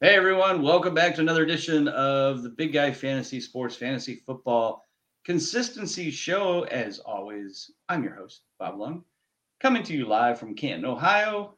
Hey everyone, welcome back to another edition of the Big Guy Fantasy Sports Fantasy Football Consistency Show. As always, I'm your host, Bob Lung, coming to you live from Canton, Ohio.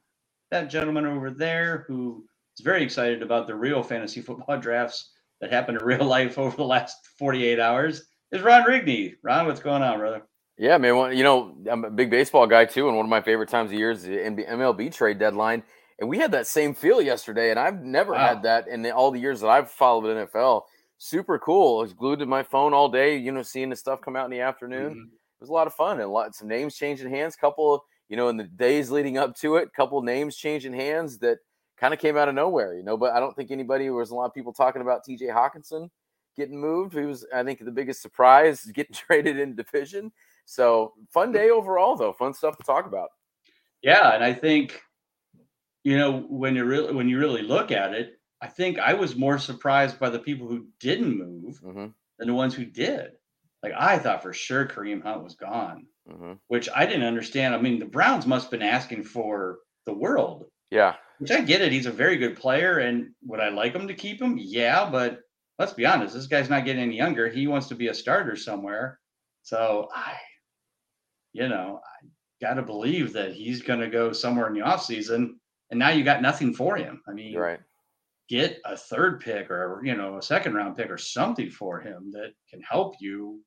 That gentleman over there who is very excited about the real fantasy football drafts that happened in real life over the last 48 hours is Ron Rigney. Ron, what's going on, brother? Yeah, man. Well, you know, I'm a big baseball guy too, and one of my favorite times of year is the MLB trade deadline. And we had that same feel yesterday, and I've never wow. had that in the, all the years that I've followed NFL. Super cool. I was glued to my phone all day, you know, seeing the stuff come out in the afternoon. Mm-hmm. It was a lot of fun, and lots of names changing hands. Couple, you know, in the days leading up to it, couple names changing hands that kind of came out of nowhere, you know. But I don't think anybody. Was a lot of people talking about T.J. Hockenson getting moved. He was, I think, the biggest surprise getting traded in division. So fun day overall, though. Fun stuff to talk about. Yeah, and I think you know when you really when you really look at it, I think I was more surprised by the people who didn't move mm-hmm. than the ones who did. Like I thought for sure Kareem Hunt was gone, mm-hmm. which I didn't understand. I mean, the Browns must have been asking for the world. Yeah. Which I get it. He's a very good player. And would I like him to keep him? Yeah. But let's be honest, this guy's not getting any younger. He wants to be a starter somewhere. So I, you know, I got to believe that he's going to go somewhere in the offseason. And now you got nothing for him. I mean, right. get a third pick or, you know, a second round pick or something for him that can help you.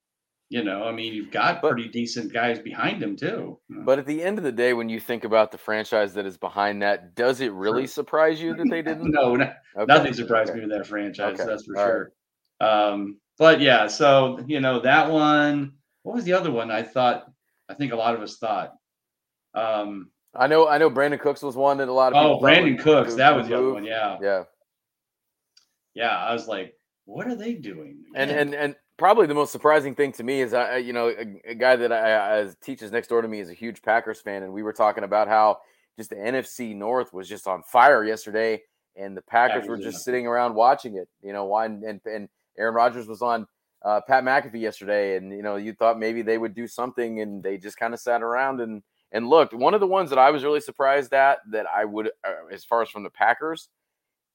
You know, I mean, you've got but, pretty decent guys behind him too. But at the end of the day, when you think about the franchise that is behind that, does it really surprise you that they didn't? no, no okay. nothing surprised okay. me with that franchise. Okay. That's for All sure. Right. Um, but yeah, so you know that one. What was the other one? I thought I think a lot of us thought. Um, I know, I know. Brandin Cooks was one that a lot of oh, Brandin Cooks, that was the other one. Yeah, yeah, yeah. I was like, what are they doing? And and and probably the most surprising thing to me is, I you know, a, a guy that I, I teaches next door to me is a huge Packers fan, and we were talking about how just the NFC North was just on fire yesterday, and the Packers, were just sitting around watching it. You know, why and and Aaron Rodgers was on uh, Pat McAfee yesterday, and you know you thought maybe they would do something, and they just kind of sat around and and look, One of the ones that I was really surprised at that I would, uh, as far as from the Packers,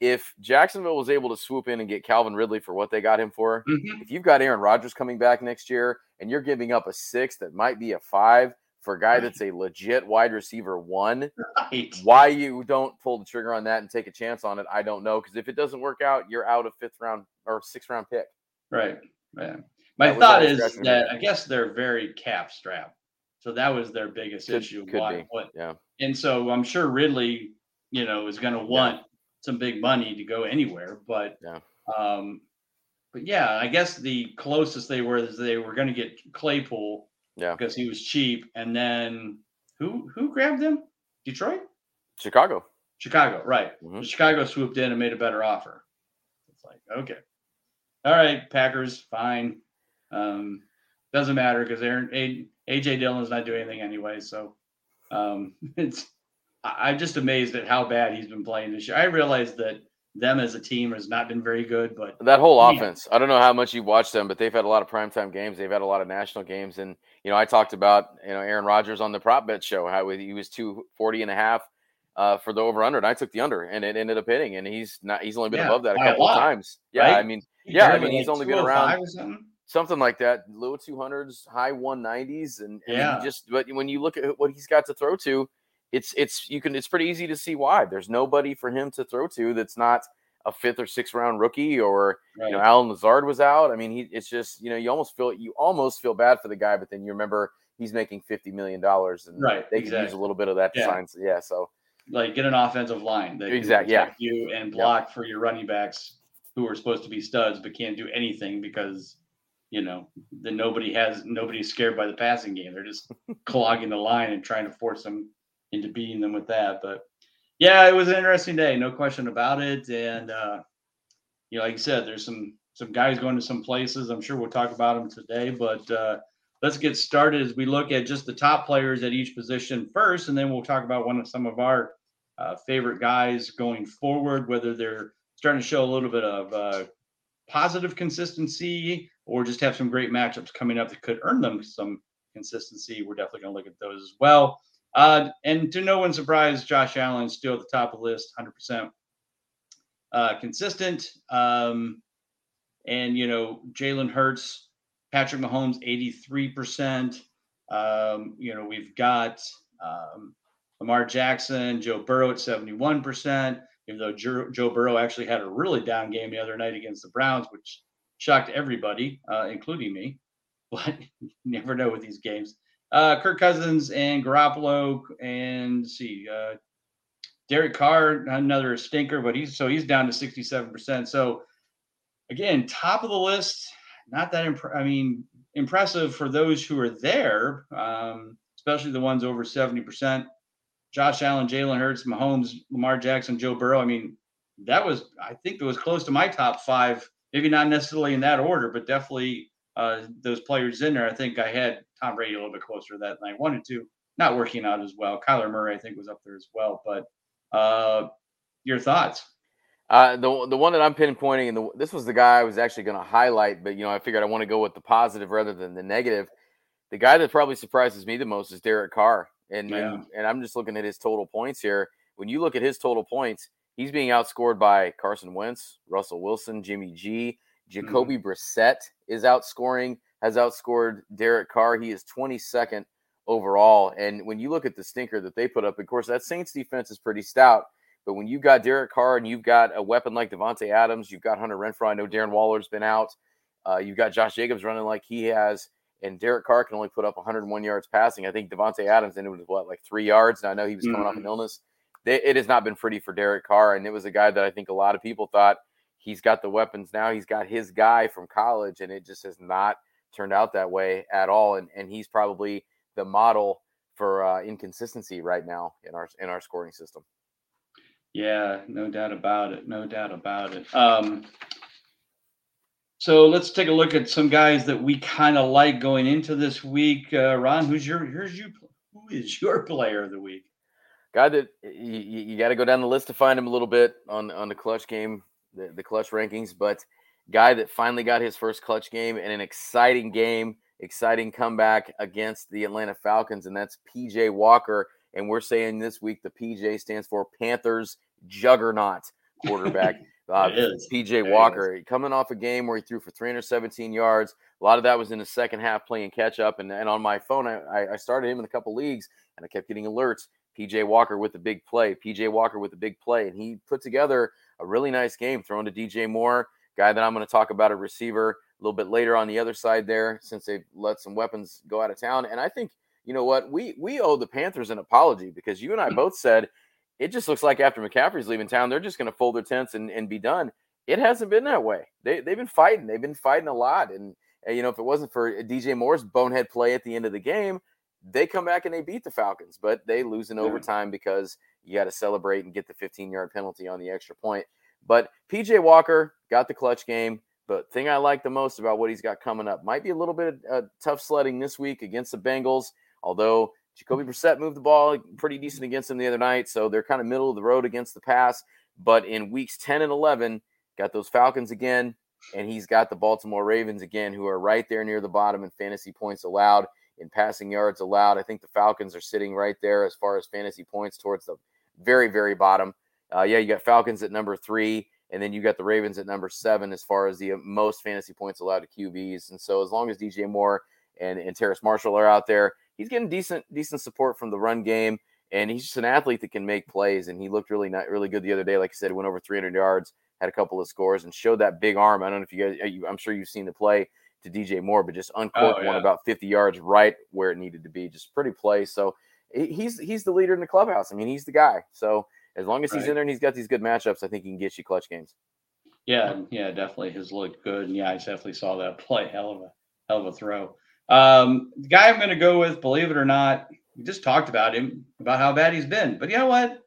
if Jacksonville was able to swoop in and get Calvin Ridley for what they got him for, mm-hmm. if you've got Aaron Rodgers coming back next year and you're giving up a six that might be a five for a guy that's a legit wide receiver one, right. why you don't pull the trigger on that and take a chance on it, I don't know. Because if it doesn't work out, you're out of fifth round or sixth round pick. Right. Yeah. My that thought is that I guess they're very cap strapped. So that was their biggest could, issue. Could why, what, yeah. And so I'm sure Ridley, you know, is going to want yeah. some big money to go anywhere. But yeah. Um, but yeah, I guess the closest they were is they were going to get Claypool. Yeah. Because he was cheap, and then who who grabbed him? Detroit. Chicago. Chicago, right? Mm-hmm. Chicago swooped in and made a better offer. It's like okay, all right, Packers, fine. Um, doesn't matter because Aaron AJ Dillon's not doing anything anyway. So um, it's I'm just amazed at how bad he's been playing this year. I realize that them as a team has not been very good, but that whole offense, I don't know how much you've watched them, but they've had a lot of primetime games. They've had a lot of national games. And, you know, I talked about, you know, Aaron Rodgers on the prop bet show, how he was 240 and a half uh, for the over under. And I took the under and it ended up hitting. And he's not, he's only been yeah, above that a couple of times. Yeah. Right? I mean, yeah, I mean, he's only been around something like that, low 200s, high 190s, and, and yeah, just but when you look at what he's got to throw to, it's it's you can it's pretty easy to see why. There's nobody for him to throw to that's not a fifth or sixth round rookie or right. you know Allen Lazard was out. I mean, he it's just you know you almost feel you almost feel bad for the guy, but then you remember he's making fifty million dollars, and right, they exactly. can use a little bit of that to yeah. sign. Yeah, so like get an offensive line that exactly yeah you and block yeah. for your running backs who are supposed to be studs but can't do anything because you know then nobody has nobody's scared by the passing game. They're just clogging the line and trying to force them into beating them with that. But yeah, it was an interesting day, no question about it. And uh, you know, like you said, there's some some guys going to some places. I'm sure we'll talk about them today, but uh, let's get started as we look at just the top players at each position first, and then we'll talk about one of some of our uh, favorite guys going forward, whether they're starting to show a little bit of uh, positive consistency or just have some great matchups coming up that could earn them some consistency. We're definitely going to look at those as well. Uh, and to no one's surprise, Josh Allen still at the top of the list, 100%. uh, consistent. Um, and you know, Jalen Hurts, Patrick Mahomes, 83%. Um, you know, we've got um, Lamar Jackson, Joe Burrow at 71%, even though Joe, Joe Burrow actually had a really down game the other night against the Browns, which shocked everybody, uh, including me. But you never know with these games. Uh, Kirk Cousins and Garoppolo, and see, uh, Derek Carr, another stinker, but he's so he's down to 67%. So again, top of the list, not that imp- I mean, impressive for those who are there, um, especially the ones over 70%. Josh Allen, Jalen Hurts, Mahomes, Lamar Jackson, Joe Burrow. I mean, that was I think it was close to my top five. Maybe not necessarily in that order, but definitely uh, those players in there. I think I had Tom Brady a little bit closer to that than I wanted to. Not working out as well. Kyler Murray, I think, was up there as well. But uh, your thoughts? Uh, the the one that I'm pinpointing, and the, this was the guy I was actually going to highlight, but you know, I figured I want to go with the positive rather than the negative. The guy that probably surprises me the most is Derek Carr. And, yeah. and and I'm just looking at his total points here. When you look at his total points, he's being outscored by Carson Wentz, Russell Wilson, Jimmy G, Jacoby mm-hmm. Brissett is outscoring, has outscored Derek Carr. He is 22nd overall. And when you look at the stinker that they put up, of course, that Saints defense is pretty stout. But when you've got Derek Carr and you've got a weapon like Davante Adams, you've got Hunter Renfrow. I know Darren Waller's been out. Uh, you've got Josh Jacobs running like he has and Derek Carr can only put up 101 yards passing. I think Davante Adams ended with what, like three yards. And I know he was coming mm-hmm. off an mm-hmm. Illness. It has not been pretty for Derek Carr, and it was a guy that I think a lot of people thought he's got the weapons now. He's got his guy from college, and it just has not turned out that way at all. And and he's probably the model for uh, inconsistency right now in our in our scoring system. Yeah, no doubt about it. No doubt about it. Um, so let's take a look at some guys that we kind of like going into this week. Uh, Ron, who's your who's you who is your player of the week? Guy that you, you got to go down the list to find him a little bit on on the clutch game, the, the clutch rankings, but guy that finally got his first clutch game and an exciting game, exciting comeback against the Atlanta Falcons, and that's PJ Walker. And we're saying this week the PJ stands for Panthers Juggernaut quarterback. Uh, PJ Walker coming off a game where he threw for 317 yards. A lot of that was in the second half playing catch up. And, and on my phone, I, I started him in a couple leagues and I kept getting alerts. PJ Walker with the big play. PJ Walker with the big play. And he put together a really nice game throwing to DJ Moore, guy that I'm going to talk about a receiver a little bit later on the other side there since they've let some weapons go out of town. And I think, you know what, we we owe the Panthers an apology because you and I both said – it just looks like after McCaffrey's leaving town, they're just going to fold their tents and, and be done. It hasn't been that way. They, they've been fighting. They've been fighting a lot. And, and, you know, if it wasn't for DJ Moore's bonehead play at the end of the game, they come back and they beat the Falcons, but they lose in overtime because you got to celebrate and get the 15 yard penalty on the extra point. But PJ Walker got the clutch game. But thing I like the most about what he's got coming up might be a little bit of uh, tough sledding this week against the Bengals. Although Jacoby Brissett moved the ball pretty decent against them the other night, so they're kind of middle of the road against the pass. But in weeks 10 and 11, got those Falcons again, and he's got the Baltimore Ravens again, who are right there near the bottom in fantasy points allowed, in passing yards allowed. I think the Falcons are sitting right there as far as fantasy points towards the very, very bottom. Uh, yeah, you got Falcons at number three, and then you got the Ravens at number seven as far as the most fantasy points allowed to QBs. And so as long as DJ Moore and, and Terrace Marshall are out there, he's getting decent decent support from the run game, and he's just an athlete that can make plays. And he looked really not really good the other day. Like I said, went over 300 yards, had a couple of scores, and showed that big arm. I don't know if you guys, uh, I'm sure you've seen the play to DJ Moore, but just uncorked oh, yeah. one about 50 yards right where it needed to be. Just pretty play. So he's he's the leader in the clubhouse. I mean, he's the guy. So as long as he's in there and he's got these good matchups, I think he can get you clutch games. Yeah, yeah, definitely has looked good. And yeah, I definitely saw that play. Hell of a hell of a throw. Um, the guy I'm going to go with, believe it or not, we just talked about him, about how bad he's been. But you know what?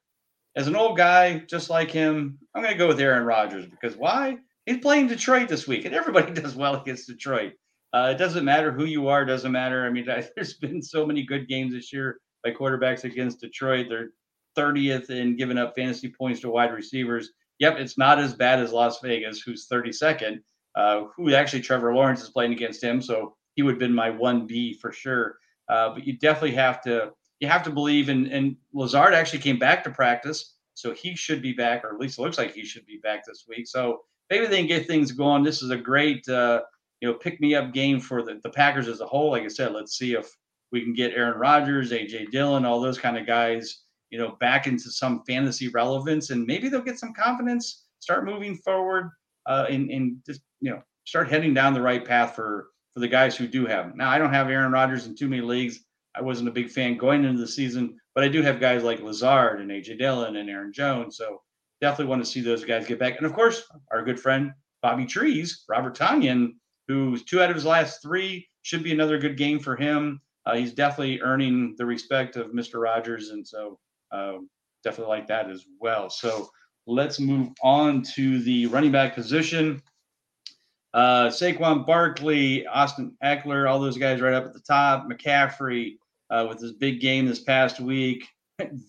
As an old guy, just like him, I'm going to go with Aaron Rodgers because why? He's playing Detroit this week, and everybody does well against Detroit. Uh, it doesn't matter who you are, doesn't matter. I mean, there's been so many good games this year by quarterbacks against Detroit. They're 30th in giving up fantasy points to wide receivers. Yep, it's not as bad as Las Vegas, who's 32nd. Uh, who actually Trevor Lawrence is playing against him, so he would have been my one B for sure. Uh, but you definitely have to you have to believe in. And Lazard actually came back to practice, So he should be back, or at least it looks like he should be back this week. So maybe they can get things going. This is a great, uh, you know, pick me up game for the, the Packers as a whole. Like I said, let's see if we can get Aaron Rodgers, AJ Dillon, all those kind of guys, you know, back into some fantasy relevance, and maybe they'll get some confidence, start moving forward, uh, and, and just you know start heading down the right path for for the guys who do have him. Now, I don't have Aaron Rodgers in too many leagues. I wasn't a big fan going into the season, but I do have guys like Lazard and AJ Dillon and Aaron Jones. So definitely want to see those guys get back. And of course, our good friend Bobby Trees, Robert Tonyan, who's two out of his last three, should be another good game for him. Uh, he's definitely earning the respect of Mr. Rogers, and so um, definitely like that as well. So let's move on to the running back position. Uh, Saquon Barkley, Austin Ekeler, all those guys right up at the top. McCaffrey uh, with his big game this past week,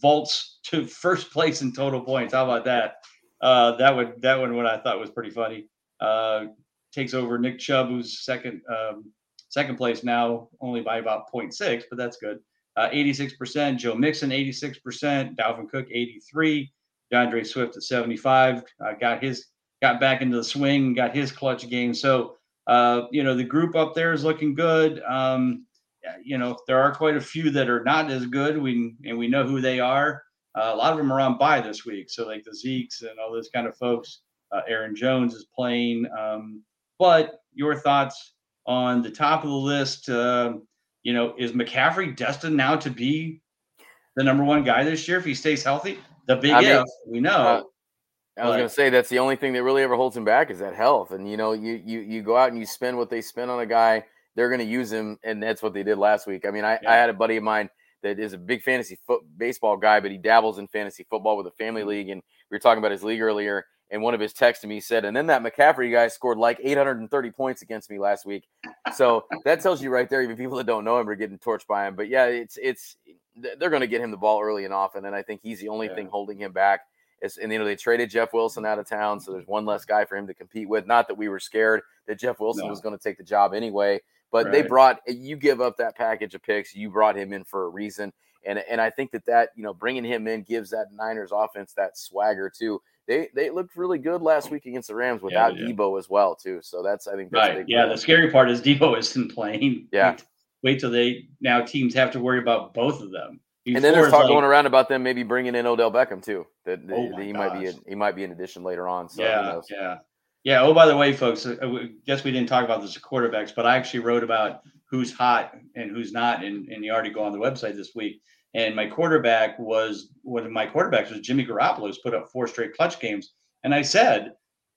vaults to first place in total points. How about that? Uh, that would that one what I thought was pretty funny. Uh, takes over Nick Chubb, who's second um, second place now, only by about 0.6, but that's good. Uh, 86%. Joe Mixon, 86%. Dalvin Cook, 83. D'Andre Swift at 75. Uh, got his got back into the swing, got his clutch game. So, uh, you know, the group up there is looking good. Um, you know, there are quite a few that are not as good. We and we know who they are. Uh, a lot of them are on bye this week. So, like the Zeeks and all those kind of folks. Uh, Aaron Jones is playing. Um, but your thoughts on the top of the list? Uh, you know, is McCaffrey destined now to be the number one guy this year if he stays healthy? The big I if, we know. Uh, I was going to say that's the only thing that really ever holds him back is that health. And you know, you you you go out and you spend what they spend on a guy, they're going to use him, and that's what they did last week. I mean, I, yeah. I had a buddy of mine that is a big fantasy foot baseball guy, but he dabbles in fantasy football with a family mm-hmm. league, and we were talking about his league earlier. And one of his texts to me said, and then that McCaffrey guy scored like 830 points against me last week. So that tells you right there, even people that don't know him are getting torched by him. But yeah, it's it's they're going to get him the ball early and often, and I think he's the only yeah. thing holding him back. It's, and you know they traded Jeff Wilson out of town, so there's one less guy for him to compete with. Not that we were scared that Jeff Wilson no. was going to take the job anyway, but right. they brought eh, you give up that package of picks, you brought him in for a reason, and and I think that that you know bringing him in gives that Niners offense that swagger too. They they looked really good last week against the Rams without yeah, Deebo as well too. So that's I think that's right. Yeah, the scary part is Deebo isn't playing. Yeah. Wait, wait till they now teams have to worry about both of them. And then there's talk like, going around about them maybe bringing in Odell Beckham too. That, oh that he gosh. might be he might be an addition later on. So yeah, yeah, yeah. Oh, by the way, folks, I uh, guess we didn't talk about this quarterbacks, but I actually wrote about who's hot and who's not in, in the article on the website this week. And my quarterback was one of my quarterbacks was Jimmy Garoppolo, who's put up four straight clutch games. And I said,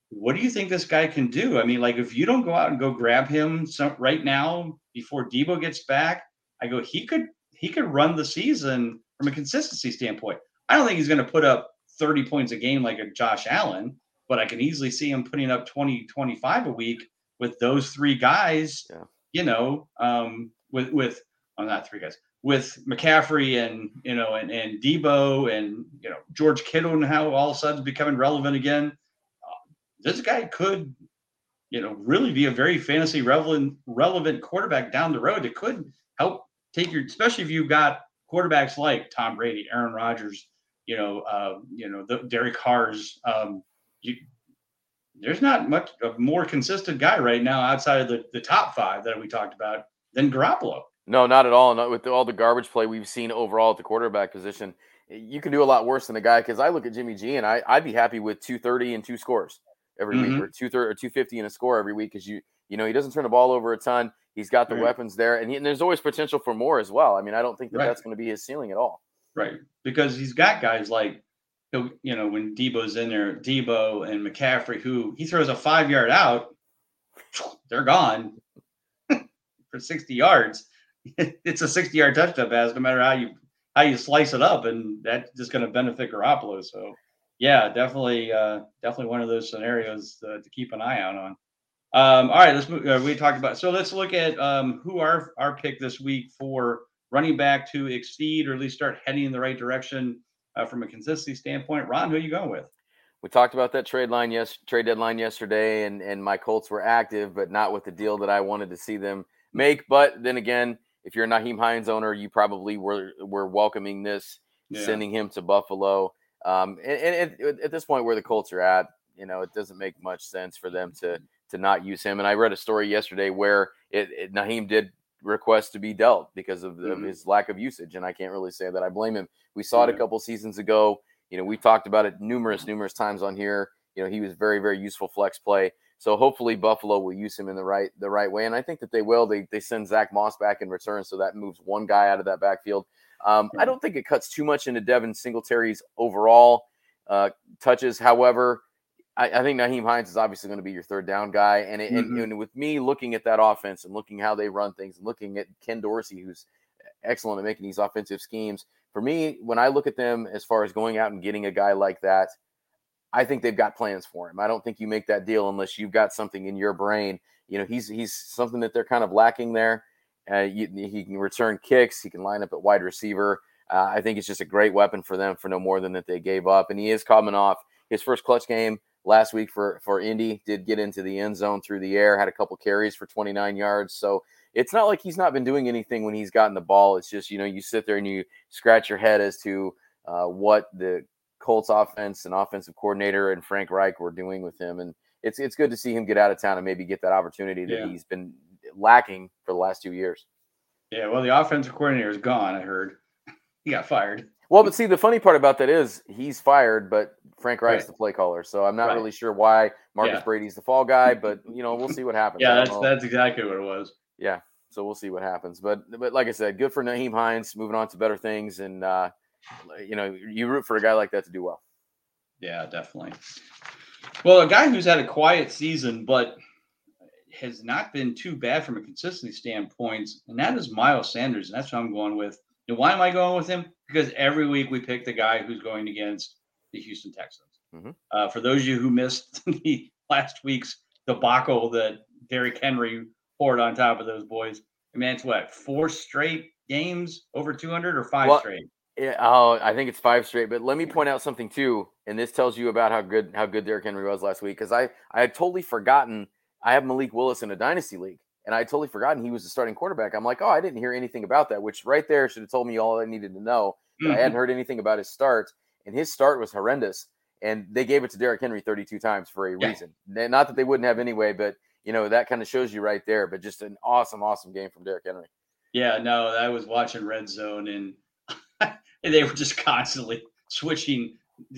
"What do you think this guy can do? I mean, like if you don't go out and go grab him some, right now before Deebo gets back, I go he could he could run the season from a consistency standpoint. I don't think he's going to put up 30 points a game like a Josh Allen, but I can easily see him putting up 20, 25 a week with those three guys, yeah. you know, um, with, with, I'm oh, not three guys, with McCaffrey and, you know, and, and Deebo and, you know, George Kittle and how all of a sudden becoming relevant again. Uh, this guy could, you know, really be a very fantasy relevant, relevant quarterback down the road that could help take your, especially if you've got quarterbacks like Tom Brady, Aaron Rodgers, you know, uh, you know, the Derek Carr's. Um, you, there's not much a more consistent guy right now outside of the, the top five that we talked about than Garoppolo. No, not at all. Not with all the garbage play we've seen overall at the quarterback position. You can do a lot worse than a guy because I look at Jimmy G and I, I'd be happy with 230 and two scores every mm-hmm. week or 230 or 250 and a score every week because you you know he doesn't turn the ball over a ton. He's got the right. weapons there, and, he, and, there's always potential for more as well. I mean, I don't think that right. that's going to be his ceiling at all. Right, because he's got guys like you know when Deebo's in there, Deebo and McCaffrey, who he throws a five yard out, they're gone for 60 yards. it's a 60 yard touchdown pass, no matter how you how you slice it up, and that's just going to benefit Garoppolo. So, yeah, definitely, uh, definitely one of those scenarios uh, to keep an eye out on. Um, all right, let's move. Uh, we talked about so let's look at um, who our our pick this week for running back to exceed or at least start heading in the right direction uh, from a consistency standpoint. Ron, who are you going with? We talked about that trade line yes trade deadline yesterday, and and my Colts were active, but not with the deal that I wanted to see them make. But then again, if you're a Nyheim Hines owner, you probably were were welcoming this, yeah. sending him to Buffalo. Um, and, and at, at this point, where the Colts are at, you know, it doesn't make much sense for them to to not use him. And I read a story yesterday where it, it Nyheim did request to be dealt because of, mm-hmm. of, his lack of usage, and I can't really say that I blame him. We saw it a couple seasons ago. You know, we talked about it numerous, numerous times on here. You know, he was very, very useful flex play. So hopefully Buffalo will use him in the right the right way, and I think that they will. They they send Zack Moss back in return, so that moves one guy out of that backfield. Um, I don't think it cuts too much into Devin Singletary's overall uh, touches. However, I, I, think Nyheim Hines is obviously going to be your third down guy, and, it, mm-hmm. and, and with me looking at that offense and looking how they run things, and looking at Ken Dorsey, who's excellent at making these offensive schemes. For me, when I look at them as far as going out and getting a guy like that, I think they've got plans for him. I don't think you make that deal unless you've got something in your brain. You know, he's he's something that they're kind of lacking there. Uh, you, he can return kicks. He can line up at wide receiver. Uh, I think it's just a great weapon for them for no more than that they gave up. And he is coming off his first clutch game last week for for Indy. Did get into the end zone through the air. Had a couple carries for 29 yards. So it's not like he's not been doing anything when he's gotten the ball. It's just you know you sit there and you scratch your head as to uh, what the Colts offense and offensive coordinator and Frank Reich were doing with him. And it's it's good to see him get out of town and maybe get that opportunity that yeah. he's been lacking for the last two years. Yeah, well, the offensive coordinator is gone. I heard he got fired. Well, but see, the funny part about that is he's fired, but Frank Reich's right. the play caller. So I'm not right. really sure why Marcus yeah. Brady's the fall guy, but you know, we'll see what happens. yeah, that's that's exactly what it was. Yeah, so we'll see what happens. But but like I said, good for Nyheim Hines moving on to better things, and uh, you know, you root for a guy like that to do well. Yeah, definitely. Well, a guy who's had a quiet season, but has not been too bad from a consistency standpoint, and that is Miles Sanders, and that's what I'm going with. And why am I going with him? Because every week we pick the guy who's going against the Houston Texans. Mm-hmm. Uh, for those of you who missed the last week's debacle that Derrick Henry poured on top of those boys, I mean, it's what four straight games over 200 or five well, straight. Yeah, oh, I think it's five straight. But let me point out something too, and this tells you about how good how good Derrick Henry was last week. Because I I had totally forgotten I have Malik Willis in a dynasty league, and I had totally forgotten he was the starting quarterback. I'm like, oh, I didn't hear anything about that, which right there should have told me all I needed to know. Mm-hmm. I hadn't heard anything about his start, and his start was horrendous. And they gave it to Derrick Henry 32 times for a reason. Yeah. Not that they wouldn't have anyway, but you know that kind of shows you right there. But just an awesome, awesome game from Derrick Henry. Yeah, no, I was watching Red Zone and and they were just constantly switching,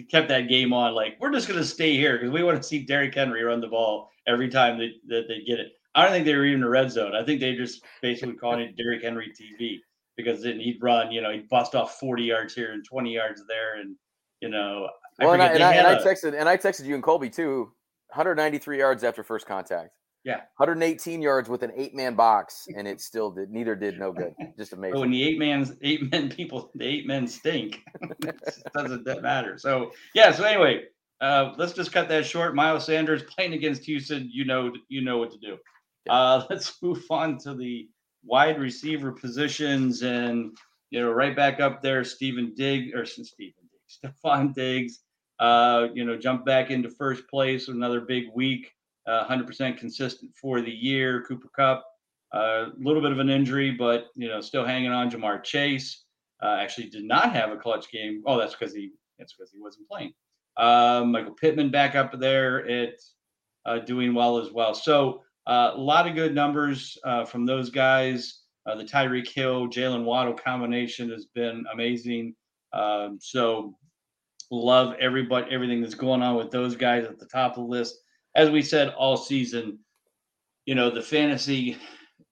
kept that game on. Like we're just going to stay here because we want to see Derrick Henry run the ball every time that, that they get it. I don't think they were even a red zone. I think they just basically called it Derrick Henry TV because then he'd run, you know, he'd bust off 40 yards here and 20 yards there. And, you know, I well, and I, and, I, and I texted, and I texted you and Colby too, 193 yards after first contact. Yeah. 118 yards with an eight man box, and it still did neither did no good. Just amazing. when the eight man's eight men people, the eight men stink. doesn't that matter? So yeah. So anyway, uh, let's just cut that short. Miles Sanders playing against Houston. You know, you know what to do. Uh, let's move on to the wide receiver positions, and you know, right back up there, Stephen Diggs or Stephen Diggs, Stefon Diggs. Uh, you know, jump back into first place. Another big week uh, 100% consistent for the year. Cooper Kupp, a uh, little bit of an injury, but you know, still hanging on. Ja'Marr Chase uh, actually did not have a clutch game. Oh, that's because he that's because he wasn't playing. Um, Michael Pittman back up there at uh, doing well as well. So uh, a lot of good numbers uh, from those guys. the Tyreek Hill, Jaylen Waddle combination has been amazing. Um, so love everybody, everything that's going on with those guys at the top of the list as we said all season, you know, the fantasy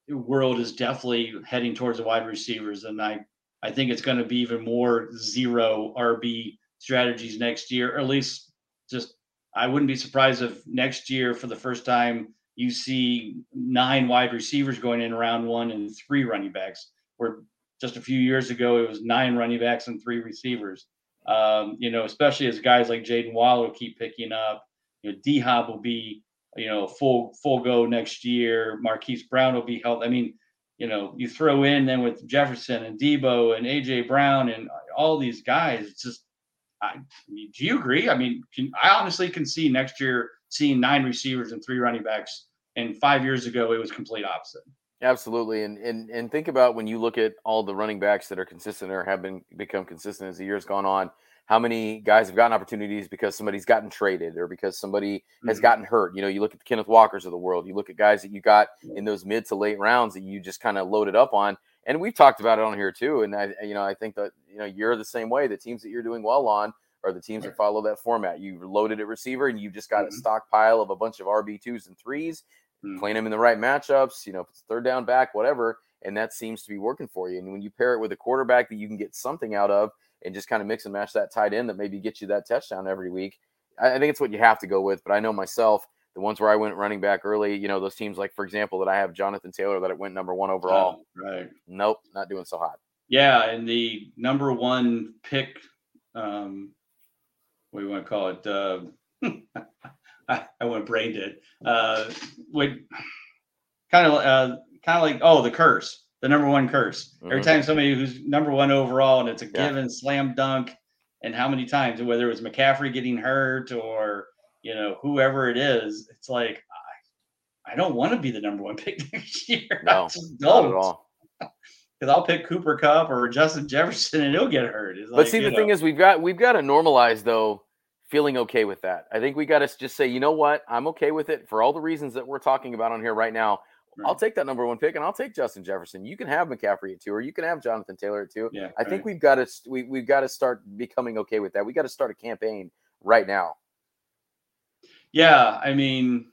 world is definitely heading towards the wide receivers. And I, I think it's going to be even more zero RB strategies next year, or at least just I wouldn't be surprised if next year, for the first time, you see nine wide receivers going in round one and three running backs. Where just a few years ago it was nine running backs and three receivers. Um, you know, especially as guys like Jaden Waller keep picking up you know, D Hop will be, you know, full full go next year. Marquise Brown will be healthy. I mean, you know, you throw in then with Jefferson and Deebo and AJ Brown and all these guys. It's just, I, mean, do you agree? I mean, can, I honestly can see next year seeing nine receivers and three running backs. And five years ago, it was complete opposite. Absolutely, and and and think about when you look at all the running backs that are consistent or have been become consistent as the years gone on. how many guys have gotten opportunities because somebody's gotten traded or because somebody has Mhm. gotten hurt. You know, you look at the Kenneth Walkers of the world, you look at guys that you got in those mid to late rounds that you just kind of loaded up on. And we've talked about it on here too. And I, you know, I think that you know you're the same way. The teams that you're doing well on are the teams that follow that format. You've loaded at receiver, and you've just got a Mhm. stockpile of a bunch of RB twos and threes, Mhm. playing them in the right matchups. You know, if it's third down back, whatever, and that seems to be working for you. And when you pair it with a quarterback that you can get something out of, and just kind of mix and match that tight end that maybe gets you that touchdown every week, I, I think it's what you have to go with. But I know myself. The ones where I went running back early, you know, those teams like, for example, that I have Jonathan Taylor that it went number one overall. Oh, right. Nope, not doing so hot. Yeah, and the number one pick, um, what do you want to call it? Uh, I, I went brain dead. Uh, would kind of, uh, kind of like, oh, the curse, the number one curse. Every Mhm. time somebody who's number one overall and it's a Yeah. given slam dunk, and how many times, and whether it was McCaffrey getting hurt or you know whoever it is, it's like I, I don't want to be the number one pick next year. No, Not at all. Because I'll pick Cooper Kupp or Justin Jefferson and he'll get hurt. It's But like, see, the know, thing is, we've got we've got to normalize though feeling okay with that. I think we got to just say, you know what, I'm okay with it for all the reasons that we're talking about on here right now. I'll take that number one pick, and I'll take Justin Jefferson. You can have McCaffrey at two, or you can have Jonathan Taylor at two. yeah, I think we've got to we, we've got to start becoming okay with that. We got to start a campaign right now. yeah. I mean,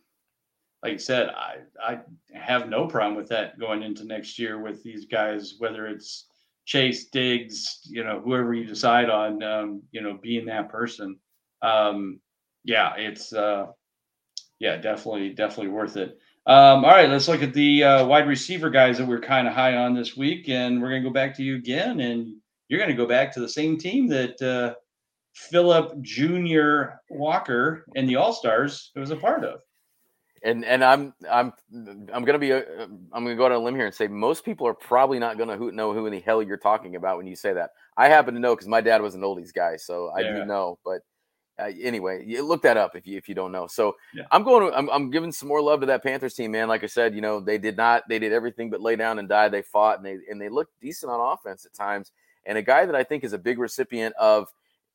like I said, I I have no problem with that going into next year with these guys, whether it's Chase Diggs, you know, whoever you decide on, um, you know, being that person. Um, yeah, it's uh, yeah, definitely, definitely worth it. Um, all right, let's look at the uh, wide receiver guys that we're kind of high on this week, and we're gonna go back to you again, and you're gonna go back to the same team that uh, Philip Junior Walker and the All Stars was a part of. And and I'm I'm I'm gonna be a, I'm gonna go out on a limb here and say most people are probably not gonna who, know who in the hell you're talking about when you say that. I happen to know because my dad was an oldies guy, so I Yeah. do know. But uh, anyway, you look that up if you if you don't know. So Yeah. I'm going to I'm, I'm giving some more love to that Panthers team, man. Like I said, you know they did not they did everything but lay down and die. They fought and they and they looked decent on offense at times. And a guy that I think is a big recipient of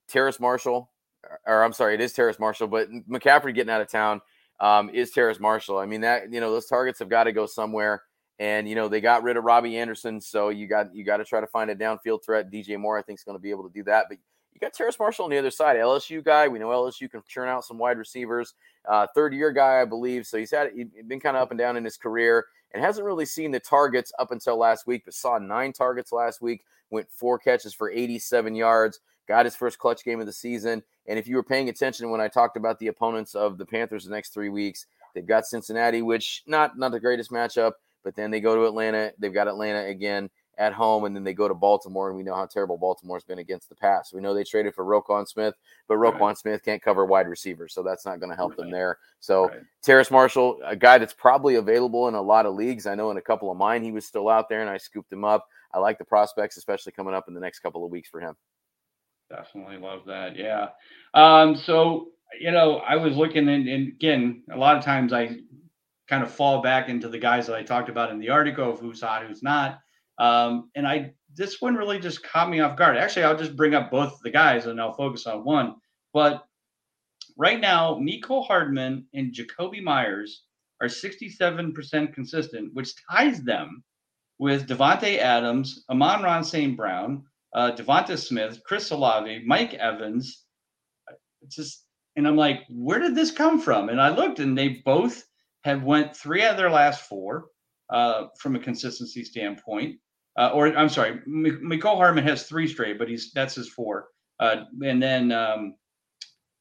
Terrace Marshall, or, or I'm sorry, it is Terrace Marshall, but McCaffrey getting out of town um, is Terrace Marshall. I mean that you know those targets have got to go somewhere, and you know they got rid of Robbie Anderson, so you got you got to try to find a downfield threat. DJ Moore, I think, is going to be able to do that, but you got Terrace Marshall on the other side, LSU guy. We know LSU can churn out some wide receivers. Uh, third year guy, I believe. So he's had he's been kind of up and down in his career and hasn't really seen the targets up until last week, but saw nine targets last week. Went four catches for 87 yards. Got his first clutch game of the season. And if you were paying attention when I talked about the opponents of the Panthers the next three weeks, they've got Cincinnati, which not not the greatest matchup, but then they go to Atlanta. They've got Atlanta again at home, and then they go to Baltimore, and we know how terrible Baltimore's been against the pass. We know they traded for Roquan Smith, but Right. Smith can't cover wide receivers, so that's not going to help them there. So Right. Terrace Marshall, a guy that's probably available in a lot of leagues. I know in a couple of mine he was still out there, and I scooped him up. I like the prospects, especially coming up in the next couple of weeks for him. Definitely love that. Yeah. Um, so, you know, I was looking and, and again, a lot of times I kind of fall back into the guys that I talked about in the article of who's hot, who's not. Um, and I, this one really just caught me off guard. Actually, I'll just bring up both the guys and I'll focus on one. But right now, Mecole Hardman and Jakobi Meyers are 67% consistent, which ties them with Davante Adams, Amon-Ra St. Brown, uh, DeVonta Smith, Chris Olave, Mike Evans. It's just, and I'm like, where did this come from? And I looked, and they both have went three out of their last four uh, from a consistency standpoint. Uh, or I'm sorry, M- Mecole Hardman has three straight, but he's that's his four. Uh, and then, um,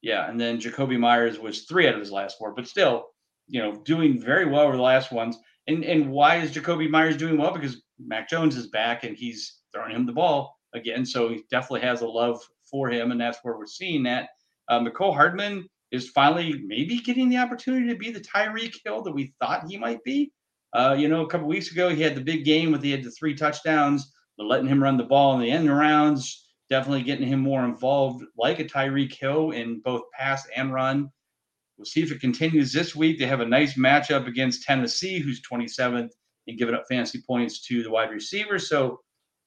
yeah, and then Jakobi Meyers was three out of his last four, but still, you know, doing very well over the last ones. And and why is Jakobi Meyers doing well? Because Mac Jones is back and he's throwing him the ball again, so he definitely has a love for him, and that's where we're seeing that. Uh, Mecole Hardman is finally maybe getting the opportunity to be the Tyreek Hill that we thought he might be. Uh, you know, a couple weeks ago he had the big game with he had the three touchdowns, but letting him run the ball in the end rounds, definitely getting him more involved like a Tyreek Hill in both pass and run. We'll see if it continues this week. They have a nice matchup against Tennessee, who's 27th and giving up fantasy points to the wide receivers. So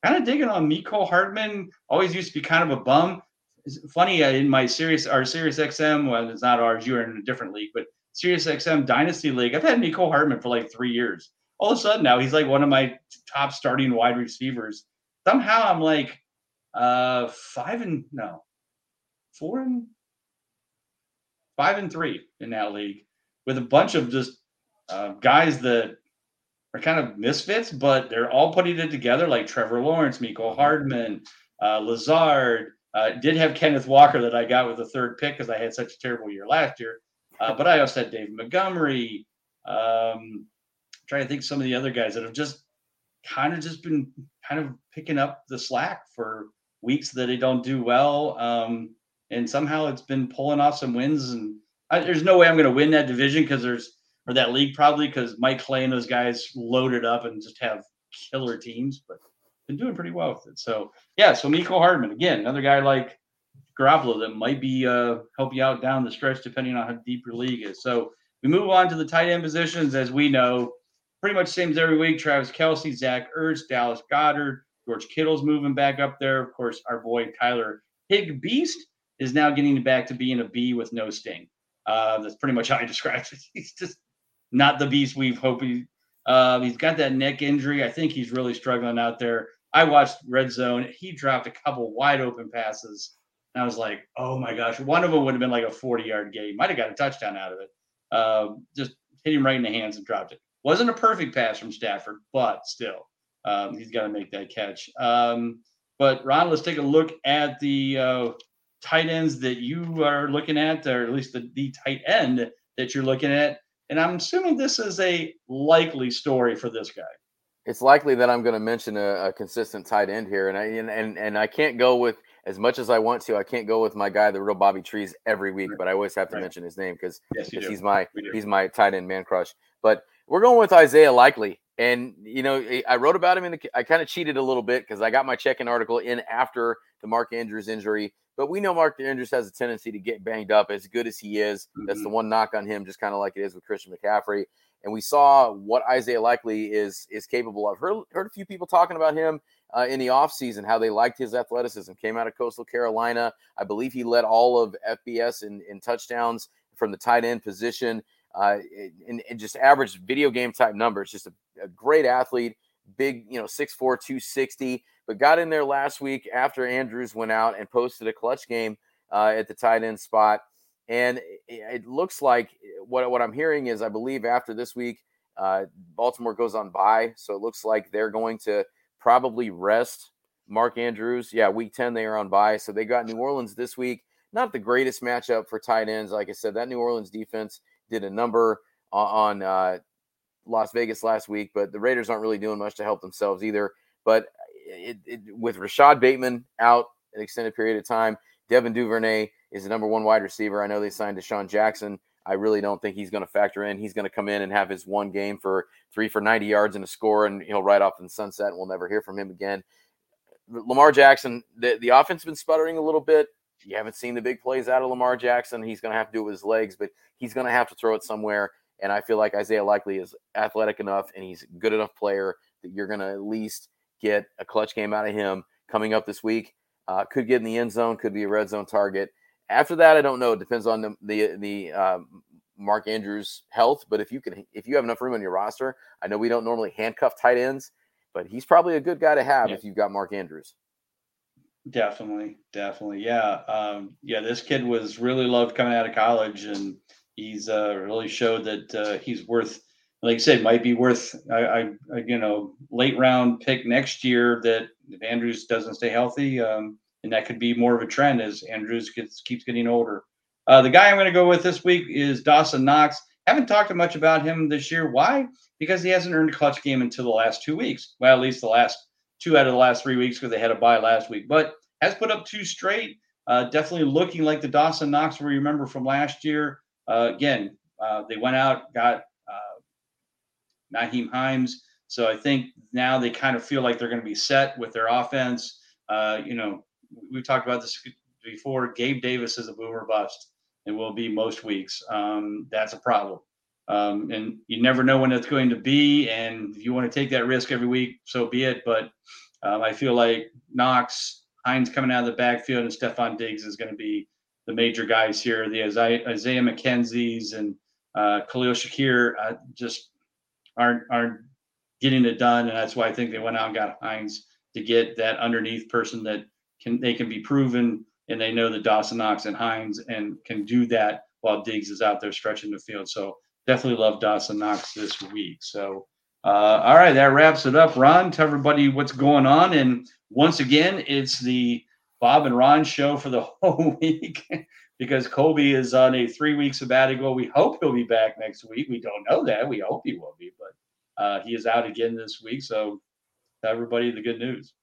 kind of digging on Mecole Hardman. Always used to be kind of a bum. it's funny uh, in my Sirius our Sirius XM. Well, it's not ours. You're in a different league, but Sirius XM Dynasty League. I've had Mecole Hardman for like three years. All of a sudden now he's like one of my top starting wide receivers. Somehow I'm like uh five and no four and five and three in that league with a bunch of just uh, guys that are kind of misfits, but they're all putting it together like Trevor Lawrence, Mecole Hardman, uh, Lazard. Uh, did have Kenneth Walker that I got with the third pick because I had such a terrible year last year. Uh, but I also had Dave Montgomery. Um, trying to think some of the other guys that have just kind of just been kind of picking up the slack for weeks that they don't do well. Um, and somehow it's been pulling off some wins. And I, there's no way I'm going to win that division because there's or that league probably because Mike Clay and those guys loaded up and just have killer teams, but been doing pretty well with it. So yeah, so Mecole Hardman again, another guy like Garoppolo that might be uh help you out down the stretch depending on how deep your league is. So we move on to the tight end positions as we know, pretty much same as every week. Travis Kelce, Zach Ertz, Dallas Goedert, George Kittle's moving back up there. Of course, our boy Tyler Hig Beast is now getting back to being a B with no sting. Uh, that's pretty much how I describe it. He's just not the beast we've hoped he. Uh, he's got that neck injury. I think he's really struggling out there. I watched Red Zone. He dropped a couple wide open passes. And I was like, oh my gosh. One of them would have been like a 40 yard game. Might have got a touchdown out of it. Uh, just hit him right in the hands and dropped it. Wasn't a perfect pass from Stafford, but still, um, he's got to make that catch. Um, but Ron, let's take a look at the uh, tight ends that you are looking at, or at least the, the tight end that you're looking at. And I'm assuming this is a likely story for this guy. It's likely that I'm going to mention a, a consistent tight end here, and I and, and and I can't go with as much as I want to. I can't go with my guy, the real Bobby Trees, every week, but I always have to right. mention his name because yes, he's my he's my tight end man crush. But we're going with Isaiah Likely, and you know I wrote about him in the. I kind of cheated a little bit because I got my check-in article in after the Mark Andrews injury but we know Mark Andrews has a tendency to get banged up. As good as he is, mm-hmm. that's the mm-hmm. one knock on him, just kind of like it is with Christian McCaffrey. And we saw what Isaiah Likely is is capable of. Heard, heard a few people talking about him uh, in the offseason, how they liked his athleticism. Came out of Coastal Carolina. I believe he led all of FBS in, in touchdowns from the tight end position uh, and, and just average video game type numbers. Just a, a great athlete, big, you know, 6'4, 260 but got in there last week after Andrews went out and posted a clutch game uh, at the tight end spot. And it looks like eh, what, what I'm hearing is I believe after this week, uh, Baltimore goes on bye. So it looks like they're going to probably rest Mark Andrews. Yeah, week 10, they are on bye. So they got New Orleans this week. Not the greatest matchup for tight ends. Like I said, that New Orleans defense did a number on, on uh, Las Vegas last week, but the Raiders aren't really doing much to help themselves either. But it, it, with Rashod Bateman out an extended period of time, Devin Duvernay is the number one wide receiver. I know they signed DeSean Jackson. I really don't think he's going to factor in. He's going to come in and have his one game for three for 90 yards and a score, and he'll ride off in sunset, and we'll never hear from him again. Lamar Jackson, the, the offense has been sputtering a little bit. You haven't seen the big plays out of Lamar Jackson. He's going to have to do it with his legs, but he's going to have to throw it somewhere. And I feel like Isaiah Likely is athletic enough and he's a good enough player that you're going to at least get a clutch game out of him coming up this week. Uh, could get in the end zone, could be a red zone target. After that, I don't know. It depends on the the, the uh, Mark Andrews' health. But if you can, if you have enough room on your roster, I know we don't normally handcuff tight ends, but he's probably a good guy to have yeah. if you've got Mark Andrews. Definitely, definitely, yeah, um, yeah. This kid was really loved coming out of college, and he's uh, really showed that uh, he's worth like I said, might be worth I, I, you know late round pick next year. That if Andrews doesn't stay healthy, um, and that could be more of a trend as Andrews gets keeps getting older. Uh, the guy I'm going to go with this week is Dawson Knox. Haven't talked much about him this year. Why? Because he hasn't earned a clutch game until the last two weeks. Well, at least the last two out of the last three weeks because they had a bye last week. But has put up two straight. Uh, definitely looking like the Dawson Knox we remember from last year. Uh, again, uh, they went out, got Nyheim Hines. So I think now they kind of feel like they're going to be set with their offense. Uh, you know, we talked about this before. Gabe Davis is a boomer bust and will be most weeks. Um, that's a problem. Um, and you never know when it's going to be. And if you want to take that risk every week, so be it. But um, I feel like Knox, Hines coming out of the backfield, and Stefon Diggs is going to be the major guys here. The Isaiah, Isaiah McKenzie's and uh, Khalil Shakir uh, just aren't aren't getting it done, and that's why I think they went out and got Hines to get that underneath person that can they can be proven, and they know that Dawson Knox and Hines and can do that while Diggs is out there stretching the field. So definitely love Dawson Knox this week. So. Uh, all right, that wraps it up. Ron, tell everybody what's going on. And once again, it's the Bob and Ron show for the whole week because Colby is on a three week sabbatical. We hope he'll be back next week. We don't know that. We hope he will be, but uh, he is out again this week. So, everybody the good news.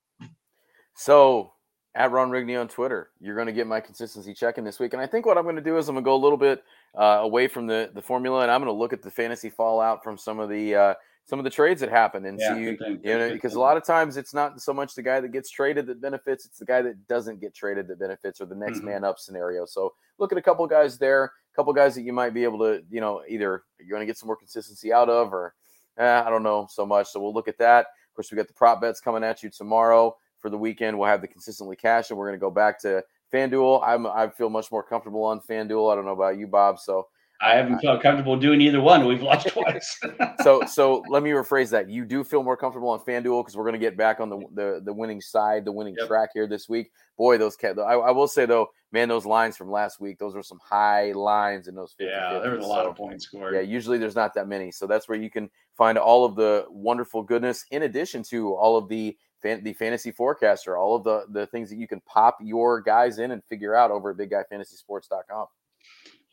So, at Ron Rigney on Twitter, you're going to get my consistency checking this week. And I think what I'm going to do is I'm going to go a little bit uh, away from the, the formula and I'm going to look at the fantasy fallout from some of the. Uh, some of the trades that happen and yeah, see you, you know because a lot of times it's not so much the guy that gets traded that benefits it's the guy that doesn't get traded that benefits or the next mm-hmm. man up scenario. So look at a couple guys there a couple guys that you might be able to you know either you're going to get some more consistency out of or eh, i don't know so much. So we'll look at that. Of course we got the prop bets coming at you tomorrow for the weekend. We'll have the consistently cash and we're going to go back to fanduel i'm i feel much more comfortable on fanduel i don't know about you bob so I haven't uh, felt comfortable doing either one. We've lost twice. so, so let me rephrase that. You do feel more comfortable on FanDuel because we're going to get back on the, the the winning side, the winning yep. track here this week. Boy, those cat. I, I, will say though, man, those lines from last week, those were some high lines in those. 50, yeah, there was a lot of points scored. Yeah, usually there's not that many, so that's where you can find all of the wonderful goodness, in addition to all of the the fantasy forecaster, all of the the things that you can pop your guys in and figure out over at BigGuyFantasySports.com.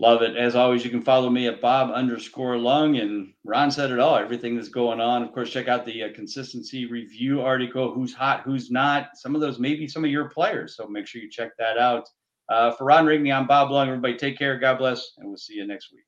Love it. As always, you can follow me at Bob underscore Lung. And Ron said it all, everything that's going on. Of course, check out the uh, consistency review article who's hot, who's not. Some of those may be some of your players. So make sure you check that out. Uh, for Ron Rigney, I'm Bob Lung. Everybody take care. God bless. And we'll see you next week.